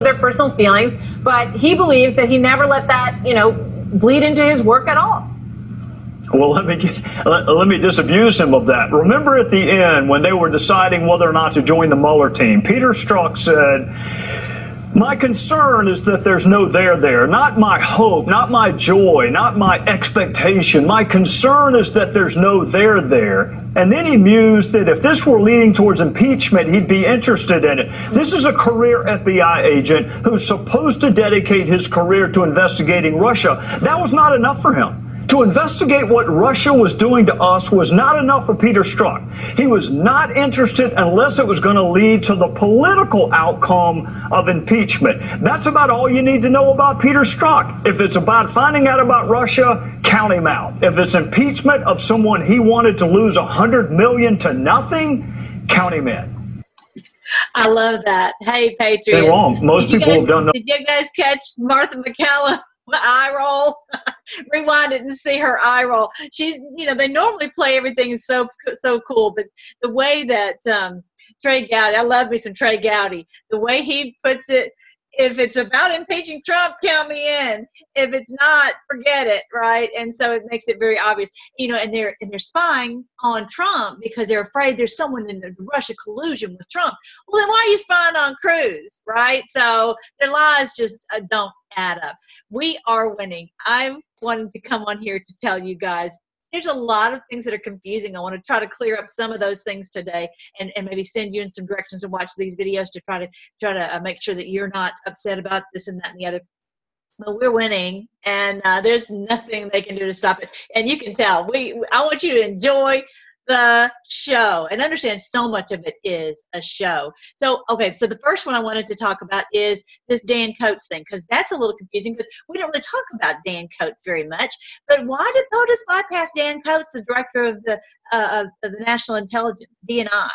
their personal feelings, but he believes that he never let that, you know, bleed into his work at all. Well, let me get, let, let, me disabuse him of that. Remember at the end when they were deciding whether or not to join the Mueller team, Peter Strzok said, my concern is that there's no there there. Not my hope, not my joy, not my expectation. My concern is that there's no there there. And then he mused that if this were leading towards impeachment, he'd be interested in it. This is a career FBI agent who's supposed to dedicate his career to investigating Russia. That was not enough for him. To investigate what Russia was doing to us was not enough for Peter Strzok. He was not interested unless it was going to lead to the political outcome of impeachment. That's about all you need to know about Peter Strzok. If it's about finding out about Russia, count him out. If it's impeachment of someone he wanted to lose a hundred million to nothing, count him in. I love that. Hey, Patriot. They're wrong. Most people guys, have done. Did you guys catch Martha MacCallum? Eye roll. Rewind it and see her eye roll. She's, you know, they normally play everything so so cool, but the way that um, Trey Gowdy, I love me some Trey Gowdy. The way he puts it, if it's about impeaching Trump, count me in. If it's not, forget it, right? And so it makes it very obvious, you know. And they're and they're spying on Trump because they're afraid there's someone in the Russia collusion with Trump. Well, then why are you spying on Cruz, right? So their lies just uh, don't add up. We are winning. I'm wanting to come on here to tell you guys there's a lot of things that are confusing. I want to try to clear up some of those things today and, and maybe send you in some directions and watch these videos to try to try to uh, make sure that you're not upset about this and that and the other. But we're winning, and uh, there's nothing they can do to stop it. And you can tell. We I want you to enjoy the show and understand so much of it is a show. So, okay, so the first one I wanted to talk about is this Dan Coats thing because that's a little confusing because we don't really talk about Dan Coats very much. But why did POTUS bypass Dan Coats, the director of the uh, of the National Intelligence DNI?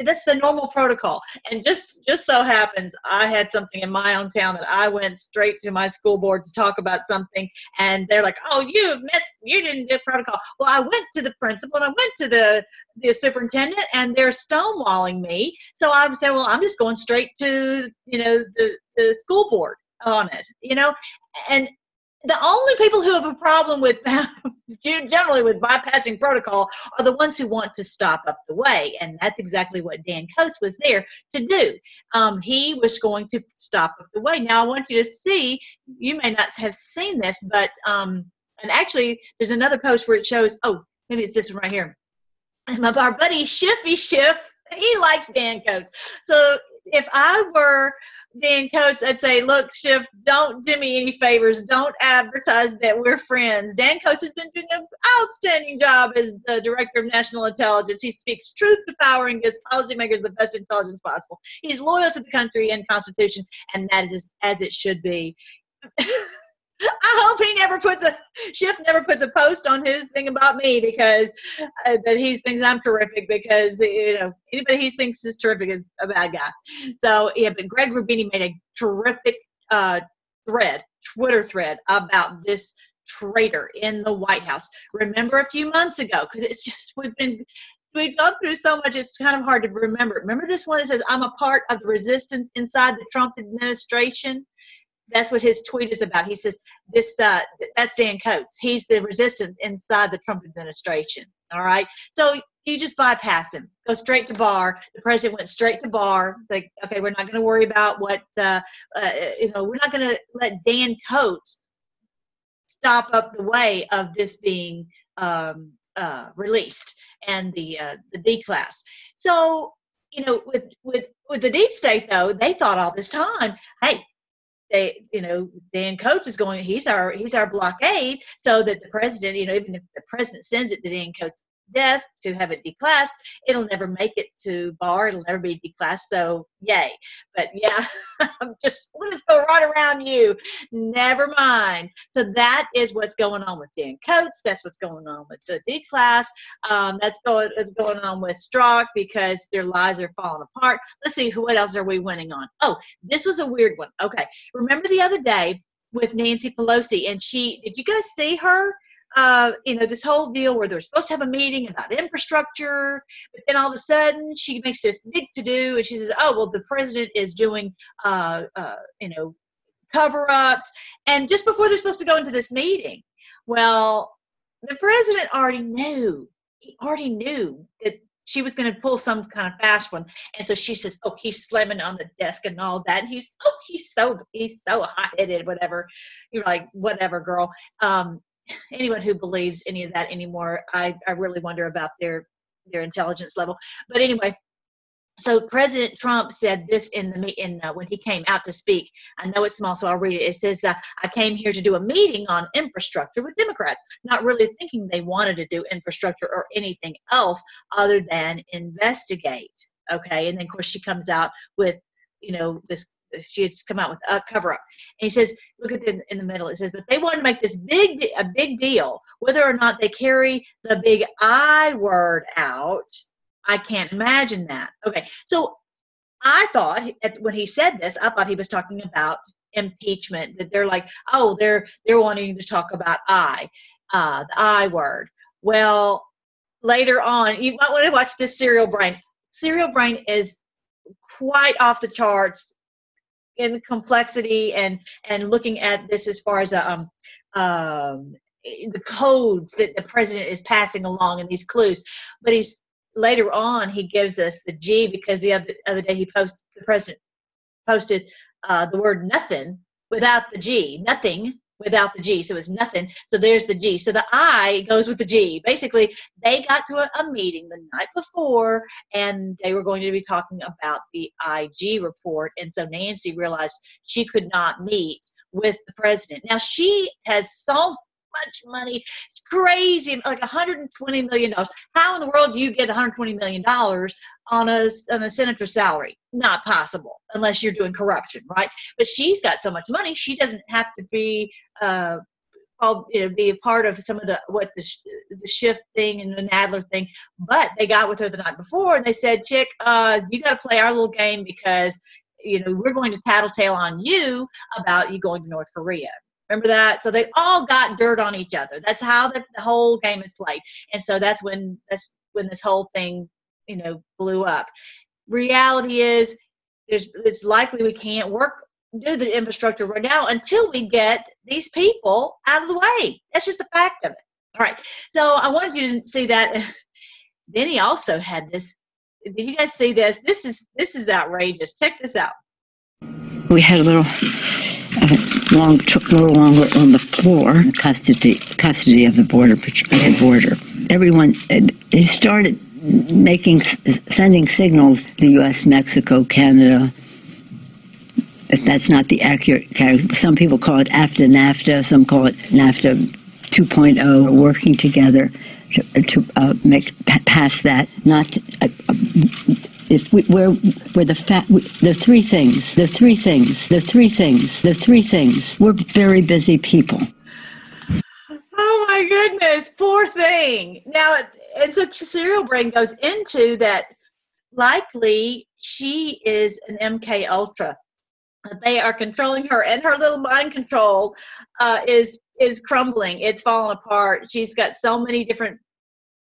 That's the normal protocol. And just just so happens i had something in my own town that i went straight to my school board to talk about something and they're like oh you missed you didn't do protocol. Well i went to the principal and i went to the the superintendent and they're stonewalling me. So i said well i'm just going straight to you know the the school board on it you know? And the only people who have a problem with generally with bypassing protocol are the ones who want to stop up the way and that's exactly what dan coats was there to do. Um, he was going to stop up the way. Now i want you to see you may not have seen this but um, and actually there's another post where it shows oh maybe it's this one right here. Our buddy Schiffy Schiff he likes dan coats so if i were Dan Coats, I'd say, look, Schiff, don't do me any favors. Don't advertise that we're friends. Dan Coats has been doing an outstanding job as the Director of National Intelligence. He speaks truth to power and gives policymakers the best intelligence possible. He's loyal to the country and Constitution, and that is as it should be. I hope he never puts a Schiff never puts a post on his thing about me because uh, that he thinks I'm terrific because you know anybody he thinks is terrific is a bad guy. So yeah, but Greg Rubini made a terrific uh, thread, Twitter thread about this traitor in the White House. Remember a few months ago because it's just we've been we've gone through so much it's kind of hard to remember. Remember this one that says I'm a part of the resistance inside the Trump administration that's what his tweet is about. He says this uh, that's Dan Coats. He's the resistance inside the Trump administration. All right. So you just bypass him. Go straight to Barr. The president went straight to Barr. Like, okay, we're not going to worry about what uh, uh, you know. We're not going to let Dan Coats stop up the way of this being um, uh, released and the uh, the D class. So you know, with with with the deep state though, they thought all this time, hey, they, you know, Dan Coats is going. He's our he's our blockade, so that the president, you know, even if the president sends it to Dan Coats, desk to have it declassed. It'll never make it to Barr. It'll never be declassed. So yay. But yeah, I'm just let's go right around you. Never mind. So that is what's going on with Dan Coats. That's what's going on with the D class. Um, that's going going on with Strzok because their lies are falling apart. Let's see who what else are we winning on. Oh, this was a weird one. Okay, remember the other day with Nancy Pelosi and she did you guys see her? Uh, you know, this whole deal where they're supposed to have a meeting about infrastructure, but then all of a sudden she makes this big to do, and she says, "Oh, well, the president is doing, uh, uh, you know, cover-ups," and just before they're supposed to go into this meeting, well, the president already knew. He already knew that she was going to pull some kind of fast one, and so she says, "Oh, he's slamming on the desk and all that." And he's, "Oh, he's so he's so hot-headed, whatever." You're like, "Whatever, girl." Um, anyone who believes any of that anymore, I I really wonder about their their intelligence level. But anyway, so President Trump said this in the in uh, when he came out to speak. I know it's small, so I'll read it. It says, uh, "I came here to do a meeting on infrastructure with Democrats, not really thinking they wanted to do infrastructure or anything else other than investigate." Okay, and then of course she comes out with, you know, this. She had come out with a cover up, and he says, "Look at the in the middle." It says, "But they want to make this big a big deal, whether or not they carry the big I word out." I can't imagine that. Okay, so I thought when he said this, I thought he was talking about impeachment. That they're like, oh, they're they're wanting to talk about I, uh, the I word. Well, later on, you might want to watch this Serial Brain. Serial Brain is quite off the charts in complexity and and looking at this as far as a, um, um, the codes that the president is passing along and these clues. But he's later on he gives us the G because the other, other day he posted the president posted uh, the word nothing without the G, nothing without the G. So it's nothing. So there's the G. So the I goes with the G. Basically, they got to a, a meeting the night before and they were going to be talking about the IG report. And so Nancy realized she could not meet with the president. Now she has so much money. It's crazy, like 120 million dollars. How in the world do you get 120 million dollars on a on a senator's salary? Not possible unless you're doing corruption, right? But she's got so much money, she doesn't have to be. Uh, you know, be a part of some of the what the the Schiff thing and the Nadler thing, but they got with her the night before and they said, "Chick, uh, you got to play our little game because you know we're going to tattletale on you about you going to North Korea." Remember that? So they all got dirt on each other. That's how the, the whole game is played. And so that's when that's when this whole thing, you know, blew up. Reality is there's it's likely we can't work do the infrastructure right now until we get these people out of the way. That's just the fact of it. All right. So I wanted you to see that. then he also had this. Did you guys see this? This is this is outrageous. Check this out. We had a little long took little longer on the floor custody custody of the border border. Everyone he started making sending signals. The U.S., Mexico, Canada. If that's not the accurate, some people call it AFTA, NAFTA. Some call it NAFTA 2.0. Working together to, to uh, make pass that. Not. Uh, if we, we're, we're the fat, we, the three things, the three things, the three things, the three things. We're very busy people. Oh my goodness, poor thing. Now, and so Serial Brain goes into that likely she is an MK Ultra. They are controlling her, and her little mind control uh, is is crumbling. It's falling apart. She's got so many different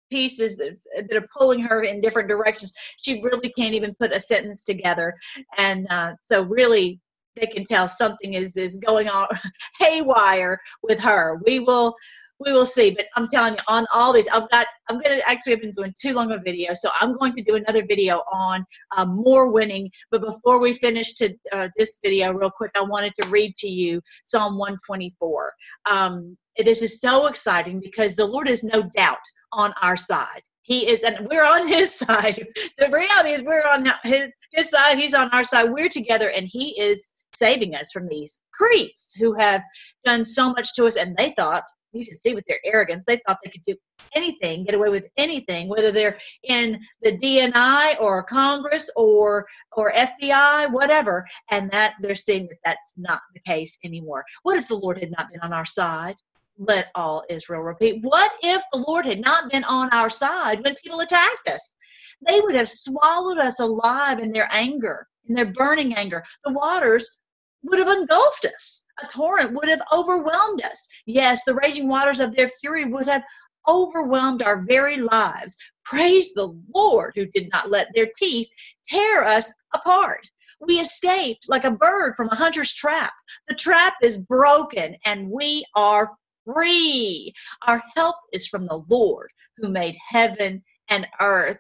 pieces that, that are pulling her in different directions. She really can't even put a sentence together. And uh, so, really, they can tell something is, is going on haywire with her. We will. We will see, but I'm telling you, on all these, I've got. I'm gonna actually. I've been doing too long a video, so I'm going to do another video on uh, more winning. But before we finish to uh, this video, real quick, I wanted to read to you Psalm 124. Um, this is so exciting because the Lord is no doubt on our side. He is, and we're on his side. The reality is, we're on his, his side. He's on our side. We're together, and he is saving us from these creeps who have done so much to us. And they thought, you can see with their arrogance, they thought they could do anything, get away with anything, whether they're in the DNI or Congress or or FBI, whatever. And that they're seeing that that's not the case anymore. What if the Lord had not been on our side? let all Israel repeat. What if the Lord had not been on our side when people attacked us? They would have swallowed us alive in their anger, in their burning anger. The waters would have engulfed us. A torrent would have overwhelmed us. Yes, the raging waters of their fury would have overwhelmed our very lives. Praise the Lord who did not let their teeth tear us apart. We escaped like a bird from a hunter's trap. The trap is broken and we are free. Our help is from the Lord who made heaven and earth.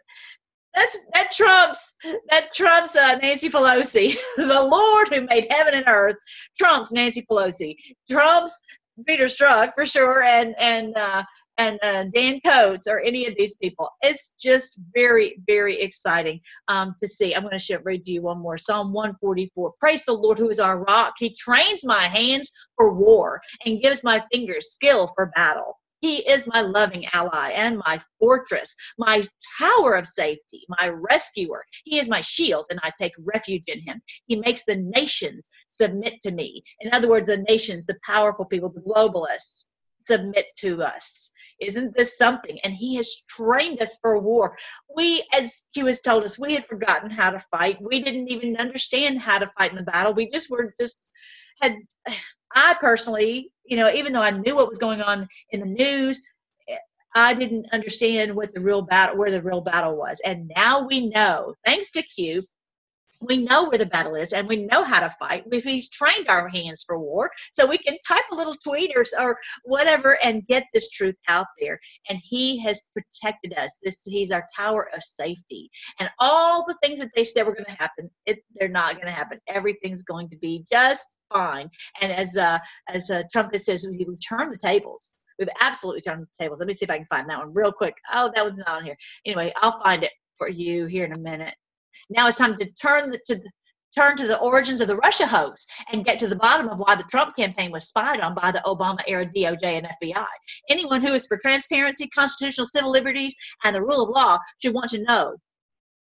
That's that trumps that trumps uh, Nancy Pelosi. the Lord who made heaven and earth trumps Nancy Pelosi. Trumps Peter Strzok for sure, and and uh, and uh, Dan Coats or any of these people. It's just very, very exciting um, to see. I'm going to read to you one more Psalm 144. Praise the Lord who is our rock. He trains my hands for war and gives my fingers skill for battle. He is my loving ally and my fortress, my tower of safety, my rescuer. He is my shield, and I take refuge in him. He makes the nations submit to me. In other words, the nations, the powerful people, the globalists, submit to us. Isn't this something? And he has trained us for war. We, as Q has told us, we had forgotten how to fight. We didn't even understand how to fight in the battle. We just were just had I personally, you know, even though I knew what was going on in the news, I didn't understand what the real battle, where the real battle was. And now we know, thanks to Q, we know where the battle is and we know how to fight. If he's trained our hands for war, so we can type a little tweet or, or whatever and get this truth out there. And he has protected us. This he's our tower of safety. And all the things that they said were going to happen, it, they're not going to happen. Everything's going to be just fine. And as uh, as uh, Trump says, we turn the tables. We've absolutely turned the tables. Let me see if I can find that one real quick. Oh, that one's not on here. Anyway, I'll find it for you here in a minute. Now it's time to turn the, to the, turn to the origins of the Russia hoax and get to the bottom of why the Trump campaign was spied on by the Obama era DOJ and FBI. Anyone who is for transparency, constitutional civil liberties, and the rule of law should want to know.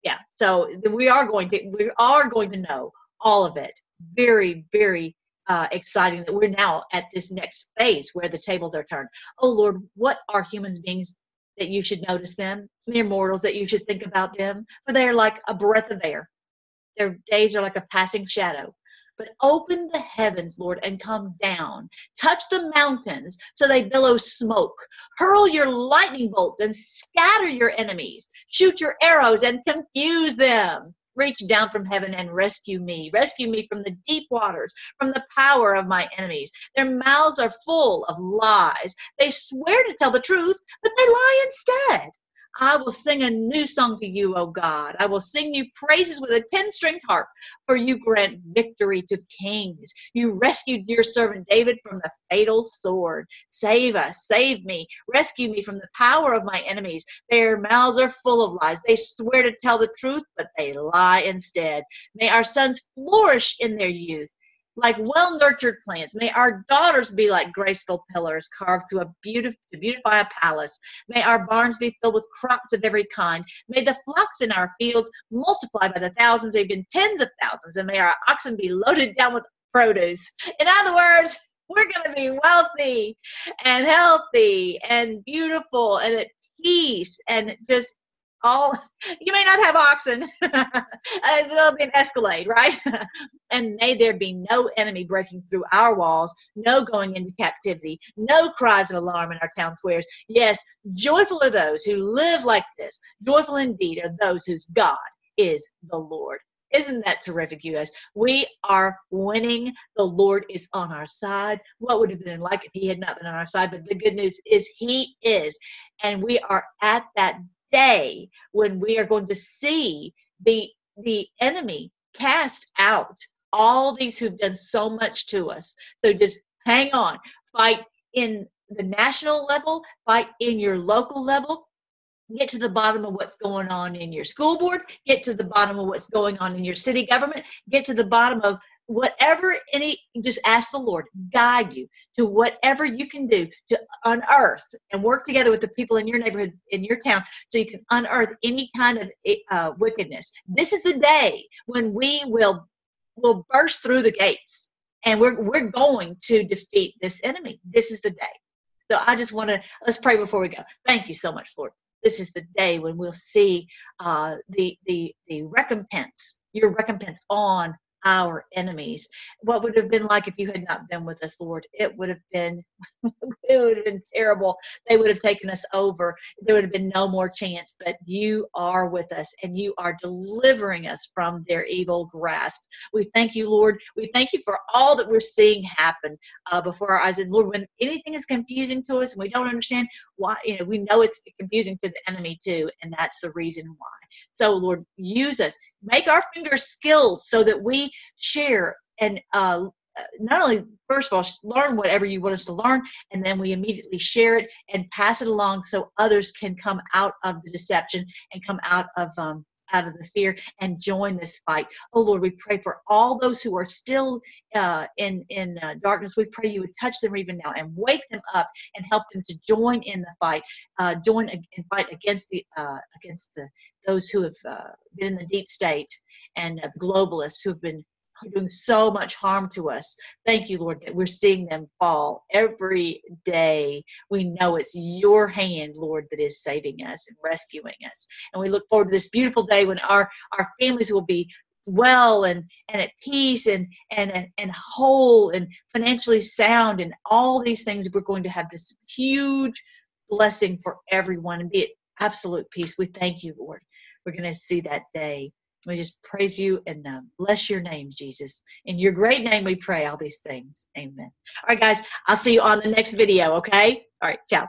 Yeah, so we are going to we are going to know all of it. Very, very uh, exciting that we're now at this next phase where the tables are turned. Oh Lord, what are human beings that you should notice them, mere mortals that you should think about them, for they are like a breath of air. Their days are like a passing shadow. But open the heavens, Lord, and come down. Touch the mountains so they billow smoke. Hurl your lightning bolts and scatter your enemies. Shoot your arrows and confuse them reach down from heaven and rescue me. Rescue me from the deep waters, from the power of my enemies. Their mouths are full of lies. They swear to tell the truth, but they lie instead. I will sing a new song to you, O God. I will sing you praises with a 10 stringed harp, for you grant victory to kings. You rescued your servant David from the fatal sword. Save us, save me, rescue me from the power of my enemies. Their mouths are full of lies. They swear to tell the truth, but they lie instead. May our sons flourish in their youth like well nurtured plants. May our daughters be like graceful pillars carved to a to beautify a palace. May our barns be filled with crops of every kind. May the flocks in our fields multiply by the thousands, even tens of thousands, and may our oxen be loaded down with produce. In other words, we're going to be wealthy and healthy and beautiful and at peace and just all you may not have oxen uh, there'll be an escalade right and may there be no enemy breaking through our walls no going into captivity no cries of alarm in our town squares yes joyful are those who live like this joyful indeed are those whose god is the lord isn't that terrific, you guys? We are winning. The Lord is on our side. What would have been like if He had not been on our side? But the good news is He is. And we are at that day when we are going to see the the enemy cast out all these who've done so much to us. So just hang on. Fight in the national level fight in your local level. Get to the bottom of what's going on in your school board get to the bottom of what's going on in your city government get to the bottom of whatever any just ask the lord guide you to whatever you can do to unearth and work together with the people in your neighborhood in your town so you can unearth any kind of uh, wickedness. This is the day when we will will burst through the gates and we're we're going to defeat this enemy. This is the day. So i just want to let's pray before we go. Thank you so much lord. This is the day when we'll see uh, the the the recompense your recompense on our enemies. What would have been like if you had not been with us, Lord? It would have been it would have been terrible. They would have taken us over. There would have been no more chance. But you are with us and you are delivering us from their evil grasp. We thank you, Lord. We thank you for all that we're seeing happen uh, before our eyes. And Lord, when anything is confusing to us and we don't understand why, you know, we know it's confusing to the enemy too, and that's the reason why. So, Lord, use us. Make our fingers skilled so that we share and uh, not only first of all learn whatever you want us to learn and then we immediately share it and pass it along so others can come out of the deception and come out of um, out of the fear and join this fight. Oh Lord, we pray for all those who are still uh, in in uh, darkness. We pray you would touch them even now and wake them up and help them to join in the fight, uh, join and fight against the uh, against the those who have uh, been in the deep state and globalists who have been doing so much harm to us. Thank you, Lord, that we're seeing them fall every day. We know it's your hand, Lord, that is saving us and rescuing us. And we look forward to this beautiful day when our, our families will be well and, and at peace and, and, and whole and financially sound and all these things. We're going to have this huge blessing for everyone and be at absolute peace. We thank you, Lord. We're going to see that day. We just praise you and uh, bless your name, Jesus. In your great name, we pray all these things. Amen. All right, guys, I'll see you on the next video, okay? All right, ciao.